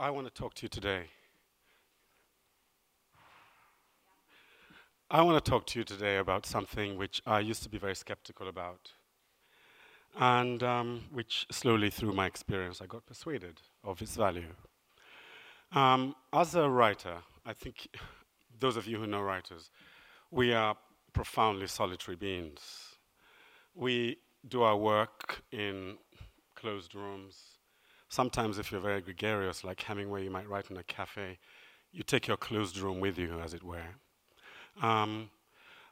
I want to talk to you today. I want to talk to you today about something which I used to be very skeptical about, and um, which slowly, through my experience, I got persuaded of its value. Um, as a writer, I think those of you who know writers, we are profoundly solitary beings. We do our work in closed rooms Sometimes, if you're very gregarious, like Hemingway, you might write in a cafe. You take your closed room with you, as it were. Um,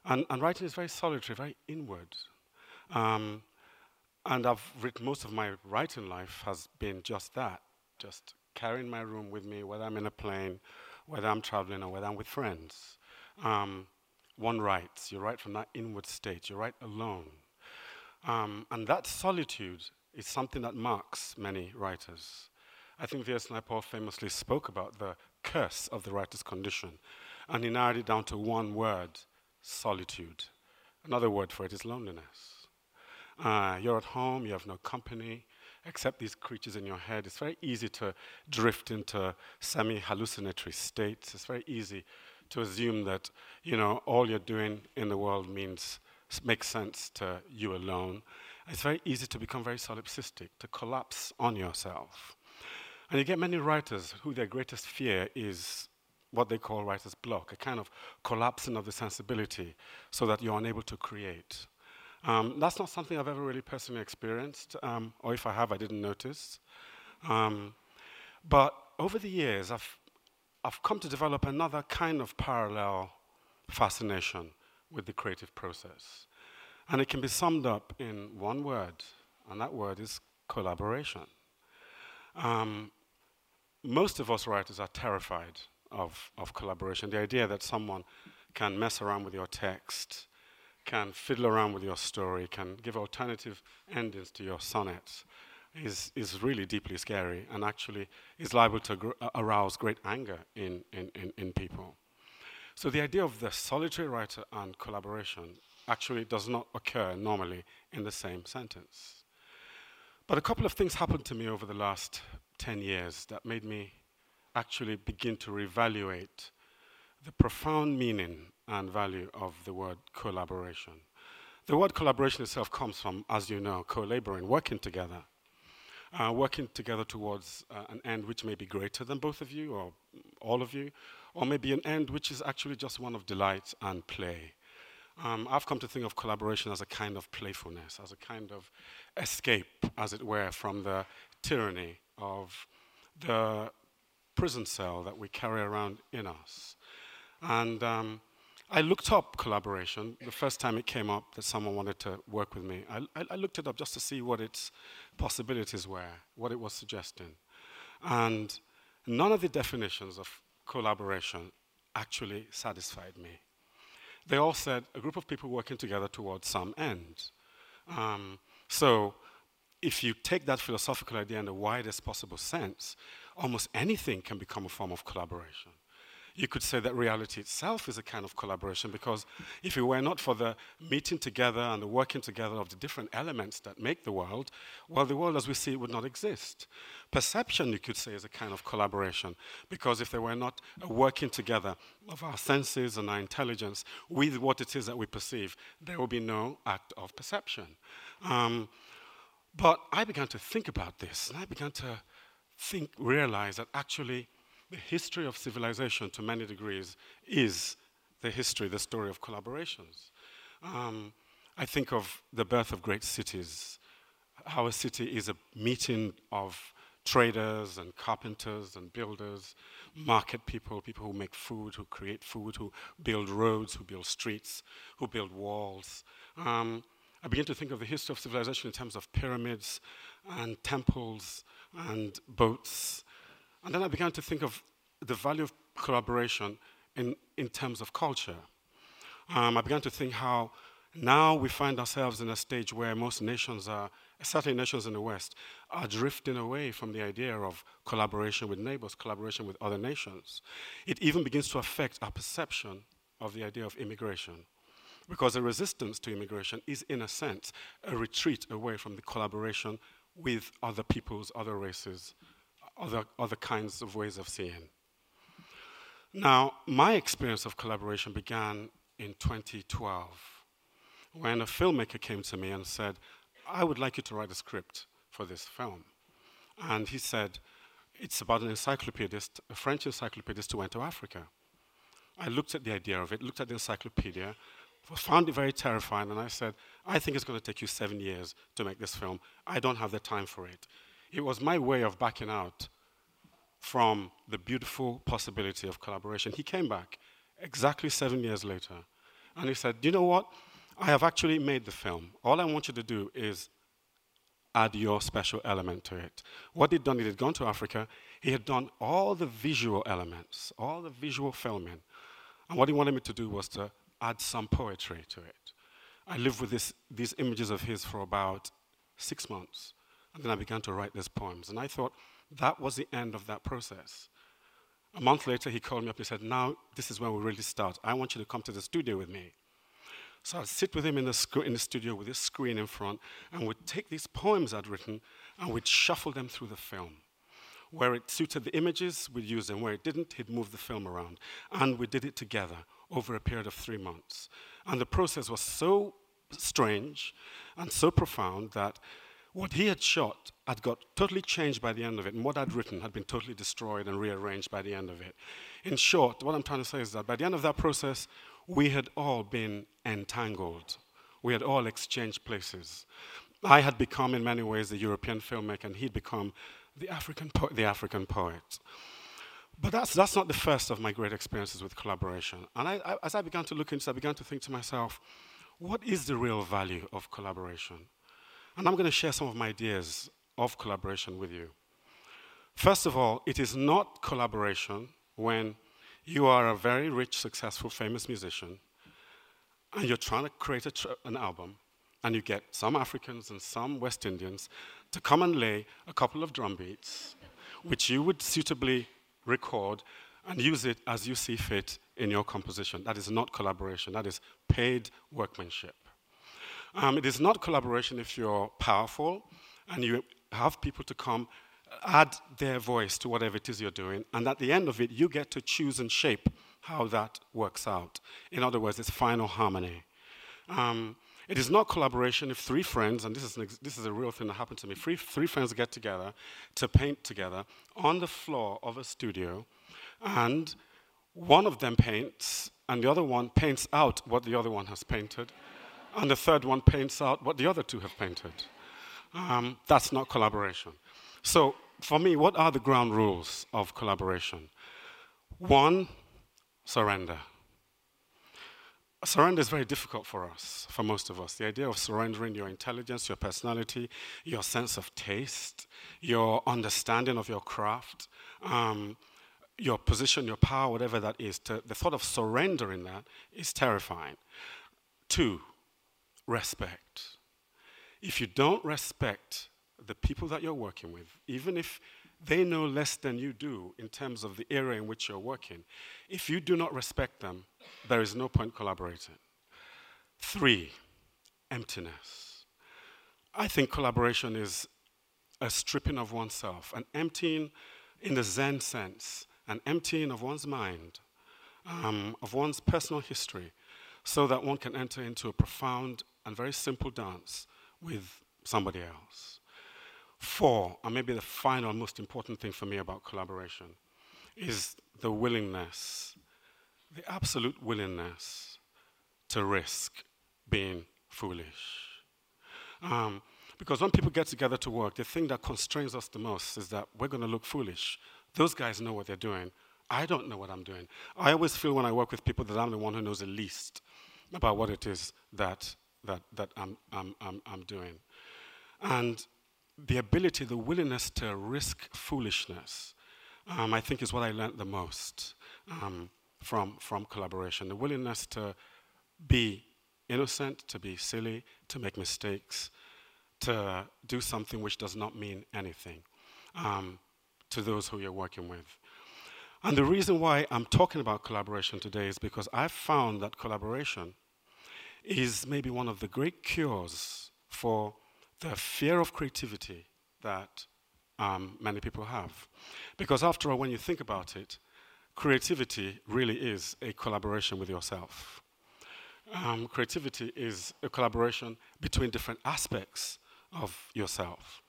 and, and, writing is very solitary, very inward. Um, and I've written most of my writing life has been just that, just carrying my room with me, whether I'm in a plane, whether I'm traveling, or whether I'm with friends. Um, one writes, you write from that inward state, you write alone. Um, and that solitude is something that marks many writers. I think V.S. Naipaul famously spoke about the curse of the writer's condition, and he narrowed it down to one word solitude. Another word for it is loneliness. Uh, you're at home, you have no company except these creatures in your head. It's very easy to drift into semi hallucinatory states. It's very easy to assume that you know all you're doing in the world means makes sense to you alone it's very easy to become very solipsistic, to collapse on yourself. And you get many writers who their greatest fear is what they call writer's block, a kind of collapsing of the sensibility so that you're unable to create. Um, that's not something I've ever really personally experienced, um, or if I have, I didn't notice. Um, but over the years, I've, I've come to develop another kind of parallel fascination with the creative process. And it can be summed up in one word, and that word is collaboration. Um, most of us writers are terrified of, of collaboration. The idea that someone can mess around with your text, can fiddle around with your story, can give alternative endings to your sonnets is, is really deeply scary and actually is liable to gr- arouse great anger in, in, in, in people. So the idea of the solitary writer and collaboration actually does not occur normally in the same sentence. But a couple of things happened to me over the last 10 years that made me actually begin to reevaluate the profound meaning and value of the word collaboration. The word collaboration itself comes from, as you know, co laboring, working together. Uh, working together towards uh, an end which may be greater than both of you or all of you, or maybe an end which is actually just one of delight and play. Um, I've come to think of collaboration as a kind of playfulness, as a kind of escape, as it were, from the tyranny of the prison cell that we carry around in us. And um, I looked up collaboration the first time it came up that someone wanted to work with me. I, I, I looked it up just to see what its possibilities were, what it was suggesting. And none of the definitions of collaboration actually satisfied me they all said a group of people working together towards some end. Um, so if you take that philosophical idea in the widest possible sense, almost anything can become a form of collaboration you could say that reality itself is a kind of collaboration because if it were not for the meeting together and the working together of the different elements that make the world, well, the world as we see it would not exist. Perception, you could say, is a kind of collaboration because if there were not a working together of our senses and our intelligence with what it is that we perceive, there would be no act of perception. Um, but I began to think about this and I began to think, realize that actually the history of civilization, to many degrees, is the history, the story of collaborations. Um, I think of the birth of great cities, how a city is a meeting of traders and carpenters and builders, market people, people who make food, who create food, who build roads, who build streets, who build walls. Um, I begin to think of the history of civilization in terms of pyramids and temples and boats and then I began to think of the value of collaboration in, in terms of culture. Um, I began to think how now we find ourselves in a stage where most nations are certainly nations in the West, are drifting away from the idea of collaboration with neighbors, collaboration with other nations. It even begins to affect our perception of the idea of immigration. Because a resistance to immigration is, in a sense, a retreat away from the collaboration with other peoples, other races, other, other kinds of ways of seeing. Now, my experience of collaboration began in 2012 when a filmmaker came to me and said, I would like you to write a script for this film. And he said, It's about an encyclopedist, a French encyclopedist who went to Africa. I looked at the idea of it, looked at the encyclopedia, found it very terrifying, and I said, I think it's going to take you seven years to make this film. I don't have the time for it. It was my way of backing out from the beautiful possibility of collaboration. He came back exactly seven years later, and he said, You know what? I have actually made the film. All I want you to do is add your special element to it. What he'd done, he had gone to Africa, he had done all the visual elements, all the visual filming. And what he wanted me to do was to add some poetry to it. I lived with this, these images of his for about six months. And then I began to write these poems. And I thought that was the end of that process. A month later, he called me up and said, Now, this is when we really start. I want you to come to the studio with me. So I'd sit with him in the, sc- in the studio with this screen in front, and we'd take these poems I'd written and we'd shuffle them through the film. Where it suited the images, we'd use them. Where it didn't, he'd move the film around. And we did it together over a period of three months. And the process was so strange and so profound that what he had shot had got totally changed by the end of it, and what I'd written had been totally destroyed and rearranged by the end of it. In short, what I'm trying to say is that by the end of that process, we had all been entangled. We had all exchanged places. I had become, in many ways, the European filmmaker, and he'd become the African, po- the African poet. But that's, that's not the first of my great experiences with collaboration. And I, I, as I began to look into it, I began to think to myself, what is the real value of collaboration? And I'm going to share some of my ideas of collaboration with you. First of all, it is not collaboration when you are a very rich, successful, famous musician, and you're trying to create tr- an album, and you get some Africans and some West Indians to come and lay a couple of drum beats, which you would suitably record and use it as you see fit in your composition. That is not collaboration, that is paid workmanship. Um, it is not collaboration if you're powerful and you have people to come add their voice to whatever it is you're doing, and at the end of it, you get to choose and shape how that works out. In other words, it's final harmony. Um, it is not collaboration if three friends, and this is, ex- this is a real thing that happened to me, three, three friends get together to paint together on the floor of a studio, and one of them paints, and the other one paints out what the other one has painted, and the third one paints out what the other two have painted. Um, that's not collaboration. So, for me, what are the ground rules of collaboration? One, surrender. Surrender is very difficult for us, for most of us. The idea of surrendering your intelligence, your personality, your sense of taste, your understanding of your craft, um, your position, your power, whatever that is, to, the thought of surrendering that is terrifying. Two, respect. If you don't respect the people that you're working with, even if they know less than you do in terms of the area in which you're working, if you do not respect them, there is no point collaborating. Three, emptiness. I think collaboration is a stripping of oneself, an emptying in the Zen sense, an emptying of one's mind, um, of one's personal history, so that one can enter into a profound and very simple dance with somebody else. Four, and maybe the final most important thing for me about collaboration, is the willingness, the absolute willingness to risk being foolish. Um, because when people get together to work, the thing that constrains us the most is that we're going to look foolish. Those guys know what they're doing. I don't know what I'm doing. I always feel when I work with people that I'm the one who knows the least about what it is that, that, that I'm, I'm, I'm, I'm doing. And the ability, the willingness to risk foolishness, um, I think is what I learned the most um, from, from collaboration. The willingness to be innocent, to be silly, to make mistakes, to do something which does not mean anything um, to those who you're working with. And the reason why I'm talking about collaboration today is because I've found that collaboration is maybe one of the great cures for the fear of creativity that um, many people have. Because after all, when you think about it, creativity really is a collaboration with yourself. Um, creativity is a collaboration between different aspects of yourself.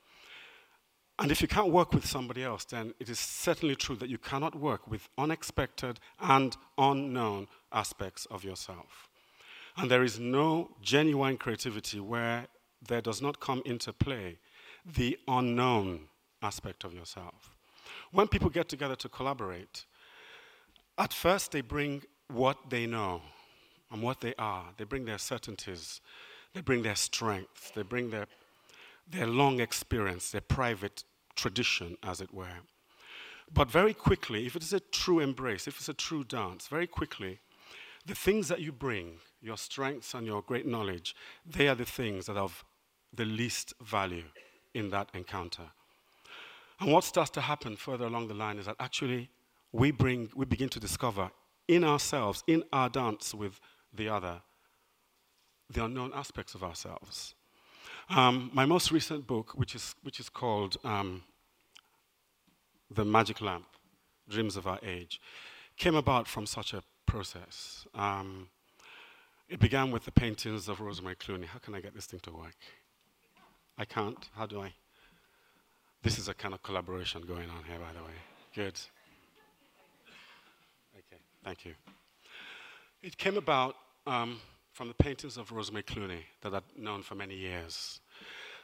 And if you can't work with somebody else, then it is certainly true that you cannot work with unexpected and unknown aspects of yourself. And there is no genuine creativity where there does not come into play the unknown aspect of yourself. When people get together to collaborate, at first they bring what they know and what they are. They bring their certainties, they bring their strength, they bring their, their long experience, their private tradition, as it were. But very quickly, if it is a true embrace, if it's a true dance, very quickly, the things that you bring, your strengths and your great knowledge, they are the things that of the least value in that encounter. And what starts to happen further along the line is that actually we bring, we begin to discover in ourselves, in our dance with the other, the unknown aspects of ourselves. Um, my most recent book, which is, which is called um, The Magic Lamp Dreams of Our Age, came about from such a process. Um, it began with the paintings of Rosemary Clowes. How can I get this thing to work? I can't. How do I? This is a kind of collaboration going on here, by the way. Good. Okay, thank you. It came about um, from the paintings of Rosemary Clowes that I'd known for many years.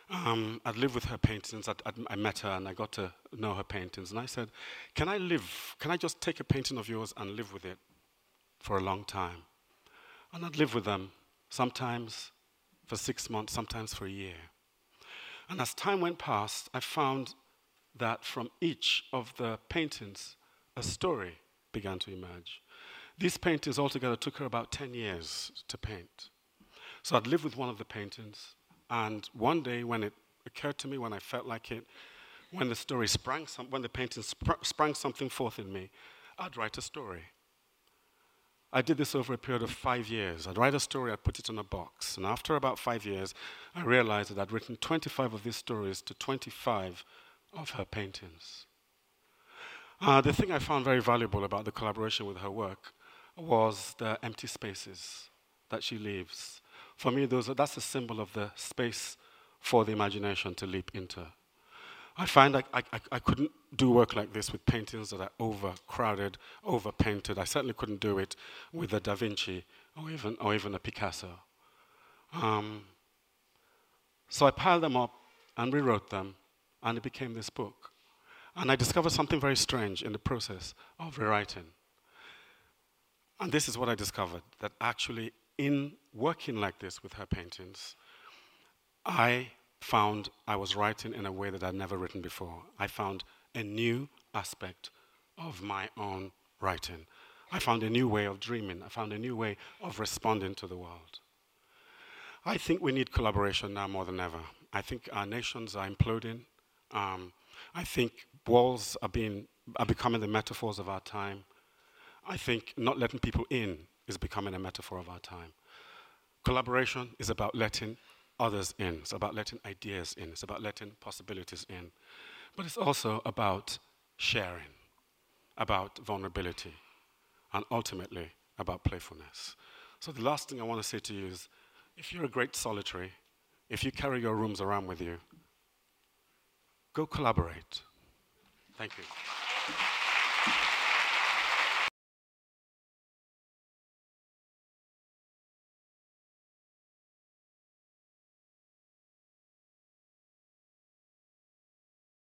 Um, I'd lived with her paintings. I'd, I'd, i met her and I got to know her paintings. And I said, Can I live? Can I just take a painting of yours and live with it for a long time? And I'd live with them, sometimes for six months, sometimes for a year. And as time went past, I found that from each of the paintings, a story began to emerge. These paintings altogether took her about 10 years to paint. So I'd live with one of the paintings, and one day when it occurred to me, when I felt like it, when the story sprang, some, when the painting spr- sprang something forth in me, I'd write a story. I did this over a period of five years. I'd write a story, I'd put it in a box. And after about five years, I realized that I'd written 25 of these stories to 25 of her paintings. Uh, the thing I found very valuable about the collaboration with her work was the empty spaces that she leaves. For me, those, that's a symbol of the space for the imagination to leap into. I find I, I, I couldn't do work like this with paintings that are overcrowded, overpainted. I certainly couldn't do it with a Da Vinci or even, or even a Picasso. Um, so I piled them up and rewrote them, and it became this book. And I discovered something very strange in the process of rewriting. And this is what I discovered that actually, in working like this with her paintings, I found I was writing in a way that I'd never written before. I found a new aspect of my own writing. I found a new way of dreaming. I found a new way of responding to the world. I think we need collaboration now more than ever. I think our nations are imploding. Um, I think walls are, being, are becoming the metaphors of our time. I think not letting people in is becoming a metaphor of our time. Collaboration is about letting others in. It's about letting ideas in. It's about letting possibilities in. But it's also about sharing, about vulnerability, and ultimately about playfulness. So the last thing I want to say to you is if you're a great solitary, if you carry your rooms around with you, go collaborate. Thank you.